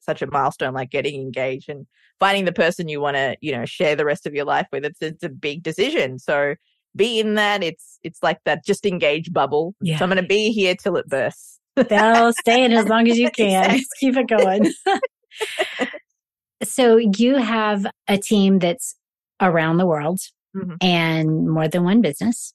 such a milestone like getting engaged and finding the person you want to you know share the rest of your life with it's it's a big decision so be in that it's it's like that just engage bubble yeah. so i'm going to be here till it bursts they'll stay in as long as you [LAUGHS] can exactly. keep it going [LAUGHS] so you have a team that's around the world mm-hmm. and more than one business.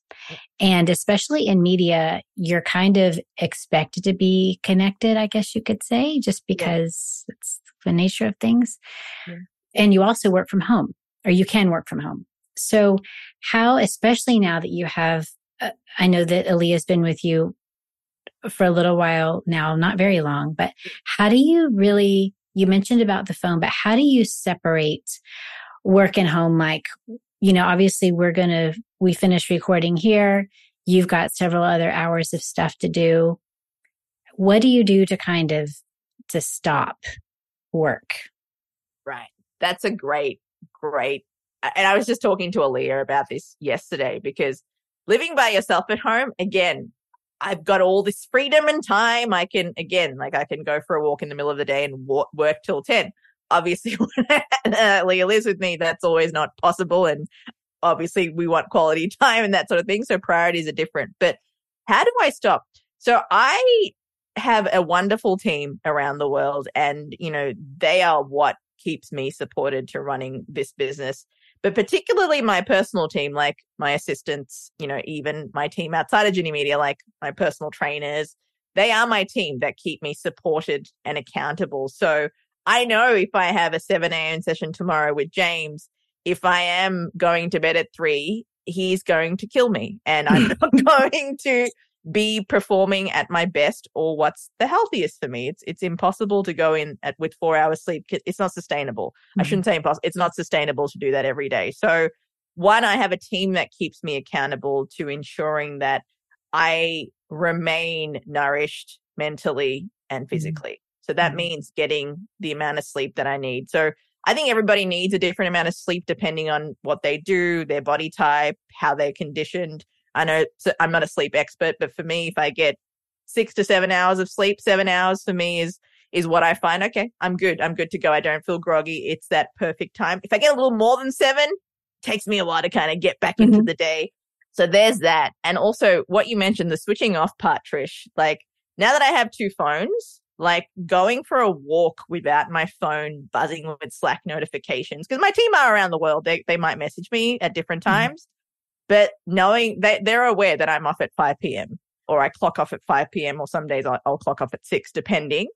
And especially in media, you're kind of expected to be connected, I guess you could say, just because yeah. it's the nature of things. Yeah. And you also work from home or you can work from home. So how, especially now that you have uh, I know that Aaliyah's been with you for a little while now, not very long, but how do you really, you mentioned about the phone, but how do you separate work and home? Like, you know, obviously we're going to, we finished recording here. You've got several other hours of stuff to do. What do you do to kind of, to stop work? Right. That's a great, great. And I was just talking to Aaliyah about this yesterday because living by yourself at home, again, I've got all this freedom and time. I can, again, like I can go for a walk in the middle of the day and work till 10. Obviously, [LAUGHS] when Leah lives with me, that's always not possible. And obviously, we want quality [LAUGHS] time and that sort of thing. So priorities are different. But how do I stop? So I have a wonderful team around the world and, you know, they are what keeps me supported to running this business but particularly my personal team, like my assistants, you know, even my team outside of Ginni Media, like my personal trainers, they are my team that keep me supported and accountable. So I know if I have a 7 a.m. session tomorrow with James, if I am going to bed at three, he's going to kill me and I'm [LAUGHS] not [LAUGHS] going to be performing at my best or what's the healthiest for me. It's it's impossible to go in at with four hours sleep. It's not sustainable. Mm-hmm. I shouldn't say impossible. It's not sustainable to do that every day. So one, I have a team that keeps me accountable to ensuring that I remain nourished mentally and mm-hmm. physically. Mm-hmm. So that mm-hmm. means getting the amount of sleep that I need. So I think everybody needs a different amount of sleep depending on what they do, their body type, how they're conditioned. I know I'm not a sleep expert, but for me, if I get six to seven hours of sleep, seven hours for me is is what I find. Okay, I'm good. I'm good to go. I don't feel groggy. It's that perfect time. If I get a little more than seven, takes me a while to kind of get back into mm-hmm. the day. So there's that. And also what you mentioned, the switching off part, Trish, like now that I have two phones, like going for a walk without my phone buzzing with Slack notifications, because my team are around the world. They, they might message me at different mm-hmm. times. Mm-hmm. But knowing that they're aware that I'm off at 5 p.m. or I clock off at 5 p.m. or some days I'll, I'll clock off at 6, depending.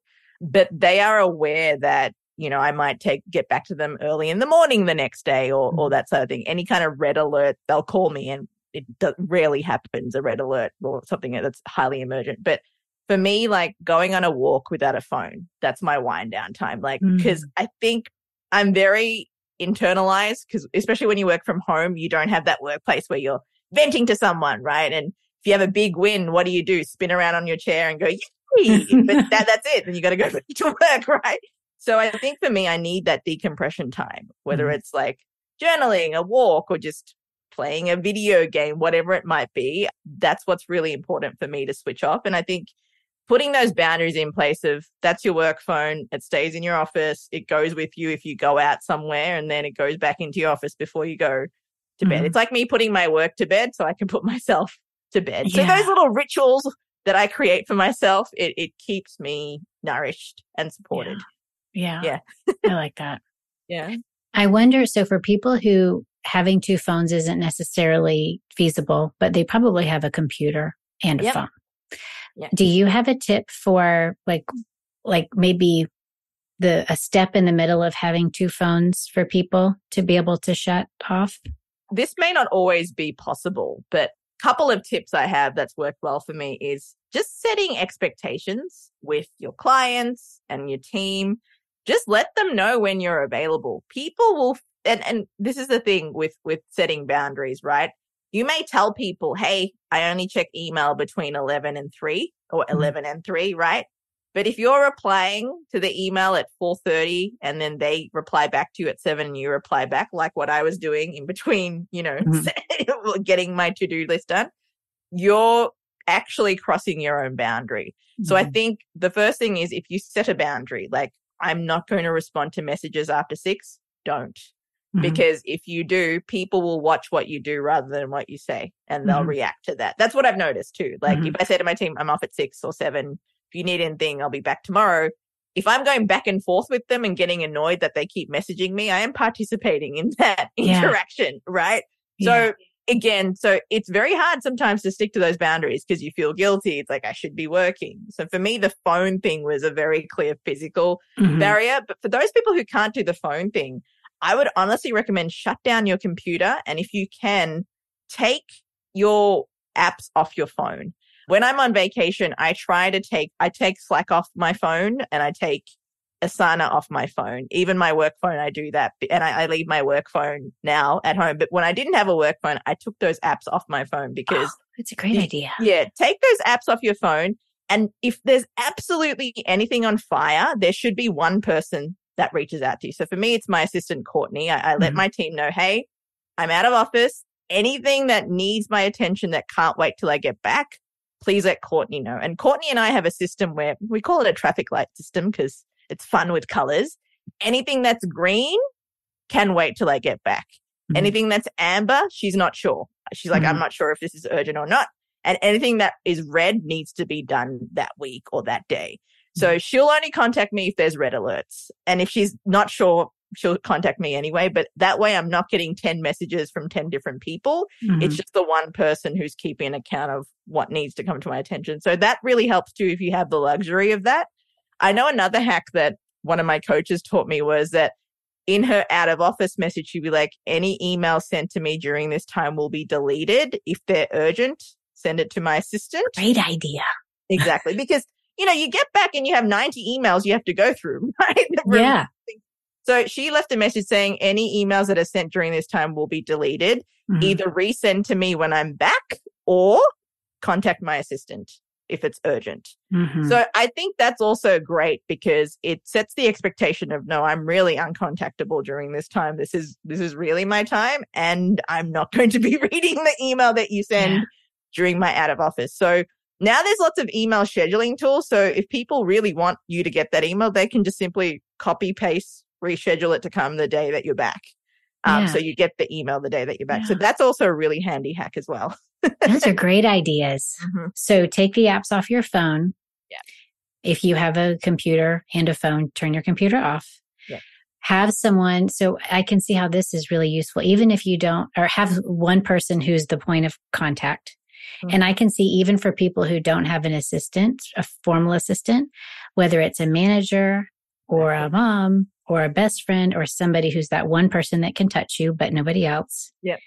But they are aware that you know, I might take get back to them early in the morning the next day or or mm-hmm. that sort of thing. Any kind of red alert, they'll call me, and it rarely happens a red alert or something that's highly emergent. But for me, like going on a walk without a phone, that's my wind down time. Like because mm. I think I'm very internalized because especially when you work from home, you don't have that workplace where you're venting to someone, right? And if you have a big win, what do you do? Spin around on your chair and go, yay! but [LAUGHS] that, that's it. And you got to go to work, [LAUGHS] right? So I think for me, I need that decompression time, whether mm-hmm. it's like journaling, a walk, or just playing a video game, whatever it might be. That's what's really important for me to switch off. And I think putting those boundaries in place of that's your work phone, it stays in your office, it goes with you if you go out somewhere, and then it goes back into your office before you go to bed. Mm-hmm. It's like me putting my work to bed so I can put [LAUGHS] myself to bed. Yeah. So those little rituals that I create for myself, it, it keeps me nourished and supported. Yeah. Yeah. yeah. I [LAUGHS] like that. Yeah. I wonder so for people who having two phones isn't necessarily feasible, but they probably have a computer and a yep. phone. Yeah. Do you have a tip for like, like maybe the, a step in the middle of having two phones for people to be able to shut off? This may not always be possible, but couple of tips I have that's worked well for me is just setting expectations with your clients and your team. Just let them know when you're available. People will and and this is the thing with with setting boundaries, right? You may tell people, hey, I only check email between 11 and 3 or mm-hmm. 11 and 3, right? But if you're replying to the email at 4:30 and then they reply back to you at 7 and you reply back like what I was doing in between, you know, mm-hmm. [LAUGHS] getting my to-do list done, you're actually crossing your own boundary. Mm-hmm. So I mm-hmm. think the first thing is if you set a boundary, like I'm not going to respond to messages after 6, don't. Mm-hmm. Because if you do, people will watch what you do rather than what you say and they'll mm-hmm. react to that. That's what I've noticed too. Like mm-hmm. if I say to my team, I'm off at six or seven, if you need anything, I'll be back tomorrow. If I'm going back and forth with them and getting annoyed that they keep messaging me, I am participating in that [LAUGHS] yeah. interaction, right? Yeah. So again, so it's very hard sometimes to stick to those boundaries because you feel guilty. It's like, I should be working. So for me, the phone thing was a very clear physical mm-hmm. barrier. But for those people who can't do the phone thing, I would honestly recommend shut down your computer. And if you can, take your apps off your phone. When I'm on vacation, I try to take, I take Slack off my phone and I take Asana off my phone. Even my work phone, I do that. And I, I, leave my work phone now at home. But when I didn't have a work phone, I took those apps off my phone because [GASPS] oh, it's a great idea. Yeah. Take those apps off your phone. And if there's absolutely anything on fire, there should be one person that reaches out to you. So for me, it's my assistant, Courtney. I, I let mm-hmm. my team know, Hey, I'm out of office. Anything that needs my attention that can't wait till I get back, please let Courtney know. And Courtney and I have a system where we call it a traffic light system because it's fun with colors. Anything that's green can wait till I get back. Mm-hmm. Anything that's amber, she's not sure. She's like, mm-hmm. I'm not sure if this is urgent or not. And anything that is red needs to be done that week or that day. So she'll only contact me if there's red alerts. And if she's not sure, she'll contact me anyway. But that way I'm not getting 10 messages from 10 different people. Mm-hmm. It's just the one person who's keeping account of what needs to come to my attention. So that really helps too if you have the luxury of that. I know another hack that one of my coaches taught me was that in her out of office message, she'd be like, any email sent to me during this time will be deleted. If they're urgent, send it to my assistant. Great idea. Exactly. because, you know, you get back and you have 90 emails you have to go through, [LAUGHS] right? yeah. So she left a message saying any emails that are sent during this time will be deleted. Mm-hmm. Either resend to me when I'm back or contact my assistant if it's urgent. Mm-hmm. So I think that's also great because it sets the expectation of no, I'm really uncontactable during this time. This is this is really my time and I'm not [LAUGHS] going to be reading the email that you send yeah. during my out of office. So now there's lots of email scheduling tools. So if people really want you to get that email, they can just simply copy paste, reschedule it to come the day that you're back. Um, yeah. So you get the email the day that you're back. Yeah. So that's also a really handy hack as well. Those are [LAUGHS] great ideas. Mm-hmm. So take the apps off your phone. Yeah. If you have a computer and a phone, turn your computer off. Yeah. Have someone, so I can see how this is really useful, even if you don't, or have one person who's the point of contact. Mm-hmm. And I can see even for people who don't have an assistant, a formal assistant, whether it's a manager or a mom or a best friend or somebody who's that one person that can touch you, but nobody else. Yep.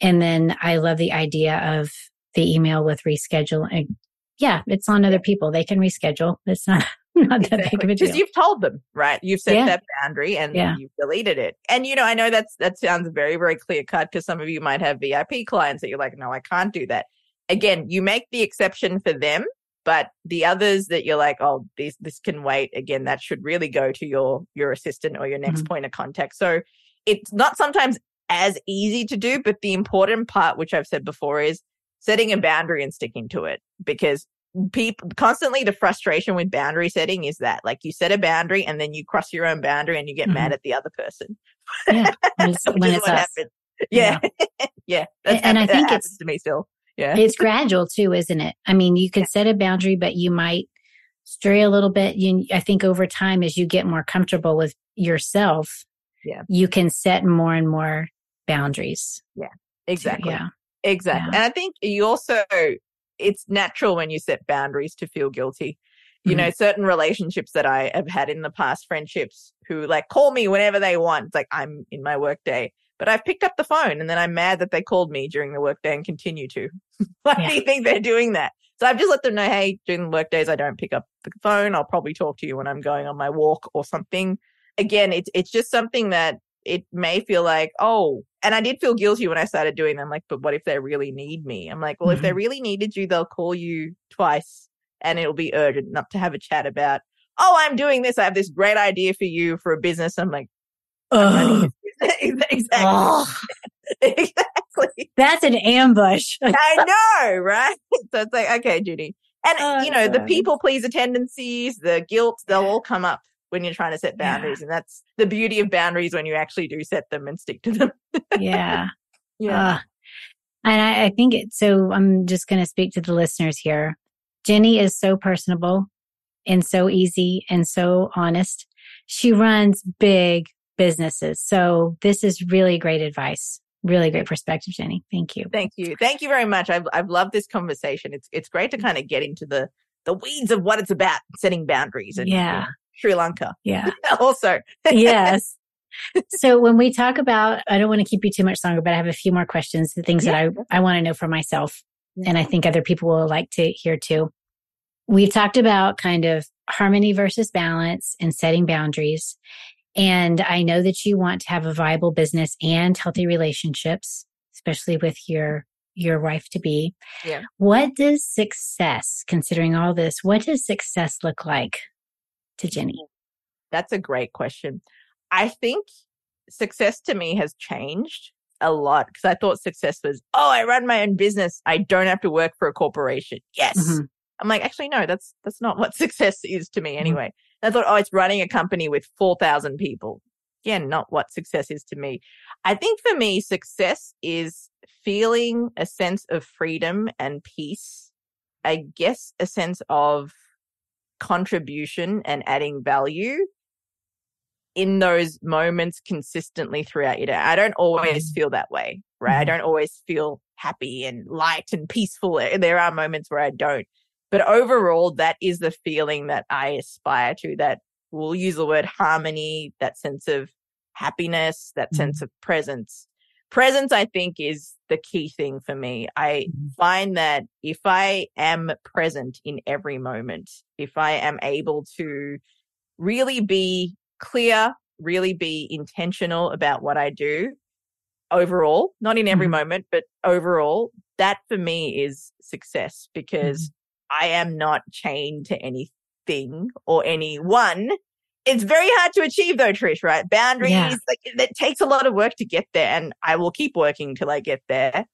And then I love the idea of the email with rescheduling. Yeah, it's on other people. They can reschedule. It's not, [LAUGHS] not exactly. that big of a deal. Because you've told them, right? You've set yeah. that boundary and yeah. you've deleted it. And, you know, I know that's, that sounds very, very clear cut because some of you might have VIP clients that you're like, no, I can't do that. Again, you make the exception for them but the others that you're like, oh, this this can wait. Again, that should really go to your your assistant or your next mm-hmm. point of contact. So it's not sometimes as easy to do, but the important part, which I've said before, is setting a boundary and sticking to it because people constantly the frustration with boundary setting is that like you set a boundary and then you cross your own boundary and you get mm-hmm. mad at the other person. Yeah, when [LAUGHS] it's, when it's us. Yeah, yeah. [LAUGHS] yeah. and, and I think it's to me still. Yeah. It's gradual too, isn't it? I mean, you can yeah. set a boundary, but you might stray a little bit. You, I think over time, as you get more comfortable with yourself, yeah, you can set more and more boundaries. Yeah, exactly. yeah, exactly. Yeah. And I think you also, it's natural when you set boundaries to feel guilty. You mm-hmm. know, certain relationships that I have had in the past, friendships who like call me whenever they want. It's like I'm in my work day but I've picked up the phone and then I'm mad that they called me during the workday and continue to. [LAUGHS] Why yeah. do you think they're doing that? So I've just let them know, hey, during the work days, I don't pick up the phone. I'll probably talk to you when I'm going on my walk or something. Again, it's it's just something that it may feel like, oh, and I did feel guilty when I started doing them. Like, but what if they really need me? I'm like, well, mm-hmm. if they mm-hmm. really needed you, they'll call you twice and it'll be urgent enough to have a chat about, oh, I'm doing this. I have this great idea for you for a business. I'm like, [LAUGHS] exactly. Oh. [LAUGHS] exactly. That's an ambush. [LAUGHS] I know, right? So it's like, okay, Judy. And, oh, you know, the people pleaser tendencies, the guilt, they'll all come up when you're trying to set boundaries. Yeah. And that's the beauty of boundaries when you actually do set them and stick to them. yeah. Yeah. Uh, and I, I think it, so I'm just going to speak to the listeners here. Ginni is so personable and so easy and so honest. She runs big businesses. So this is really great advice. Really great perspective, Ginni. Thank you. Thank you. Thank you very much. I've I've loved this conversation. It's it's great to mm. kind of get into the the weeds of what it's about, setting boundaries and yeah. Sri Lanka. Yeah. [LAUGHS] also. yes. [LAUGHS] so when we talk about, I don't want to keep you too much longer, but I have a few more questions, the things yeah. that I, I want to know for myself. and I think other people will like to hear too. We've talked about kind of harmony versus balance and setting boundaries. And I know that you want to have a viable business and healthy relationships, especially with your your wife to be. Yeah. What does success, considering all this, what does success look like to Ginni? That's a great question. I think success to me has changed a lot because I thought success was, oh, I run my own business. I don't have to work for a corporation. Yes. Mm-hmm. I'm like, actually, no, that's that's not what [LAUGHS] success is to me mm-hmm. anyway. Mm-hmm. I thought, oh, it's running a company with four thousand people. Again, not what success is to me. I think for me, success is feeling a sense of freedom and peace. I guess a sense of contribution and adding value in those moments consistently throughout your day. I don't always mm. feel that way, right? Mm-hmm. I don't always feel happy and light and peaceful. There are moments where I don't. But overall, that is the feeling that I aspire to, that we'll use the word harmony, that sense of happiness, that mm-hmm. sense of presence. Presence, I think, is the key thing for me. I mm-hmm. find that if I am present in every moment, if I am able to really be clear, really be intentional about what I do overall, not in every mm-hmm. moment, but overall, that for me is success because mm-hmm. I am not chained to anything or anyone. It's very hard to achieve though, Trish, right? Boundaries, yeah. like it takes a lot of work to get there and I will keep working till I get there.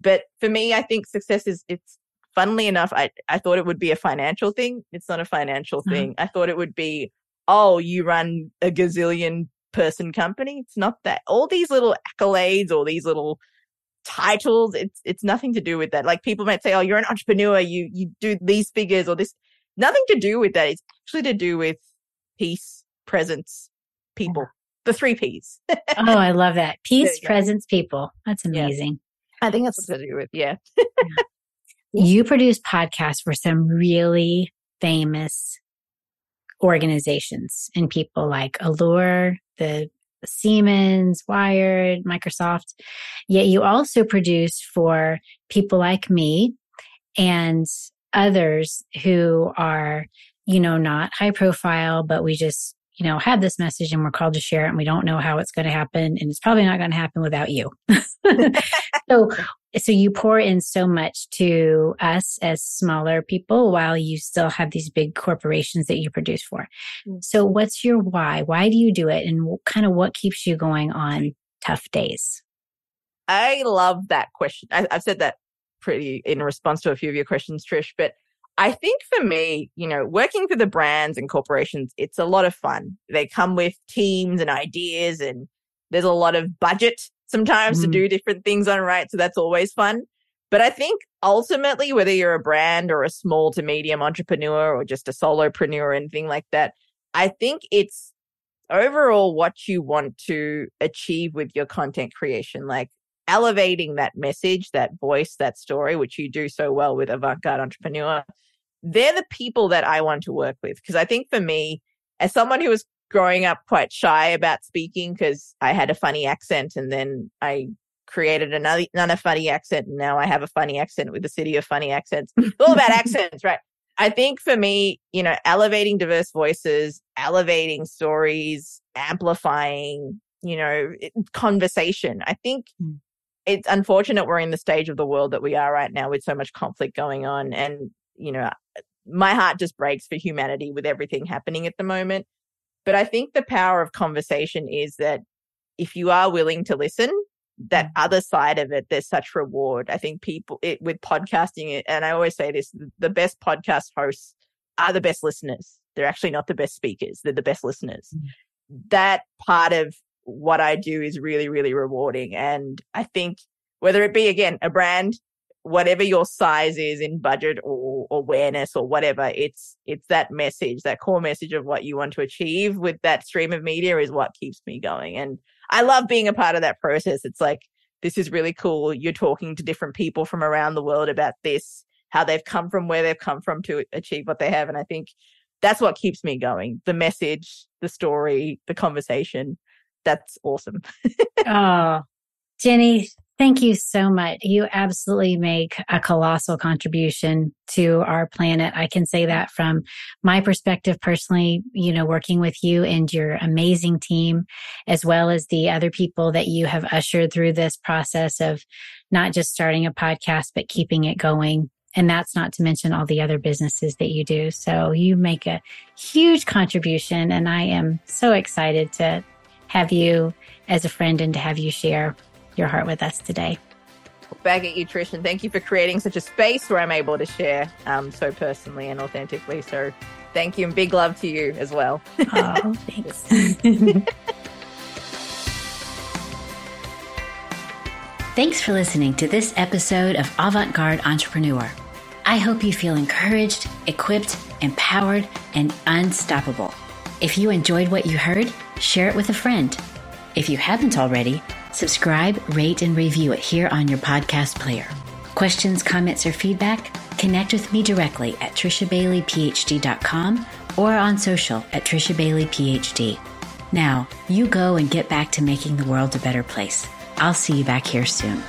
But for me, I think success is, it's funnily enough, I, I thought it would be a financial thing. It's not a financial mm-hmm. thing. I thought it would be oh, you run a gazillion person company. It's not that. All these little accolades or these little titles, it's it's nothing to do with that. Like people might say, oh, you're an entrepreneur, you you do these figures or this. Nothing to do with that. It's actually to do with peace, presence, people. The three P's. oh, I love that. [LAUGHS] Peace, presence, people. That's amazing. Yeah. I think that's what to do with. [LAUGHS] Yeah. you produce podcasts for some really famous organizations and people like Allure, the Siemens, Wired, Microsoft. Yet you also produce for people like me and others who are, you know, not high profile, but we just, you know, have this message and we're called to share it and we don't know how it's going to happen. And it's probably not going to happen without you. [LAUGHS] so so you pour in so much to us as smaller people while you still have these big corporations that you produce for. Mm. So what's your why? Why do you do it? And kind of what keeps you going on tough days? I love that question. I, I've said that pretty in response to a few of your questions, Trish, but I think for me, you know, working for the brands and corporations, it's a lot of fun. They come with teams and ideas and there's a lot of budget sometimes mm. to do different things on right. So that's always fun. But I think ultimately, whether you're a brand or a small to medium entrepreneur or just a solopreneur or anything like that, I think it's overall what you want to achieve with your content creation, like elevating that message, that voice, that story, which you do so well with Avant Garde Entrepreneur. They're the people that I want to work with. Cause I think for me, as someone who was growing up quite shy about speaking because I had a funny accent and then I created another, another funny accent and now I have a funny accent with the city of funny accents. [LAUGHS] All about accents, right? I think for me, you know, elevating diverse voices, elevating stories, amplifying, you know, conversation. I think mm. it's unfortunate we're in the stage of the world that we are right now with so much conflict going on. And, you know, my heart just breaks for humanity with everything happening at the moment. But I think the power of conversation is that if you are willing to listen, that mm. other side of it, there's such reward. I think people it, with podcasting, and I always say this: the best podcast hosts are the best listeners. They're actually not the best speakers; they're the best listeners. Mm-hmm. That part of what I do is really, really rewarding, and I think whether it be again a brand whatever your size is in budget or awareness or whatever it's it's that message that core message of what you want to achieve with that stream of media is what keeps me going. And i love being a part of that process. It's like this is really cool. You're talking to different people from around the world about this how they've come from where they've come from to achieve what they have. And i think that's what keeps me going the message the story the conversation. That's awesome. [LAUGHS] Oh Ginni Thank you so much. You absolutely make a colossal contribution to our planet. I can say that from my perspective personally, you know, working with you and your amazing team, as well as the other people that you have ushered through this process of not just starting a podcast, but keeping it going. And that's not to mention all the other businesses that you do. So you make a huge contribution. And I am so excited to have you as a friend and to have you share your heart with us today. Back at you, Trish, and thank you for creating such a space where I'm able to share um, so personally and authentically. So thank you and big love to you as well. oh, [LAUGHS] thanks. [LAUGHS] Thanks for listening to this episode of Avant Garde Entrepreneur. I hope you feel encouraged, equipped, empowered, and unstoppable. If you enjoyed what you heard, share it with a friend. If you haven't already, Subscribe, rate, and review it here on your podcast player. Questions, comments, or feedback? Connect with me directly at trishabaileyphd.com or on social at trishabaileyphd. Now, you go and get back to making the world a better place. I'll see you back here soon.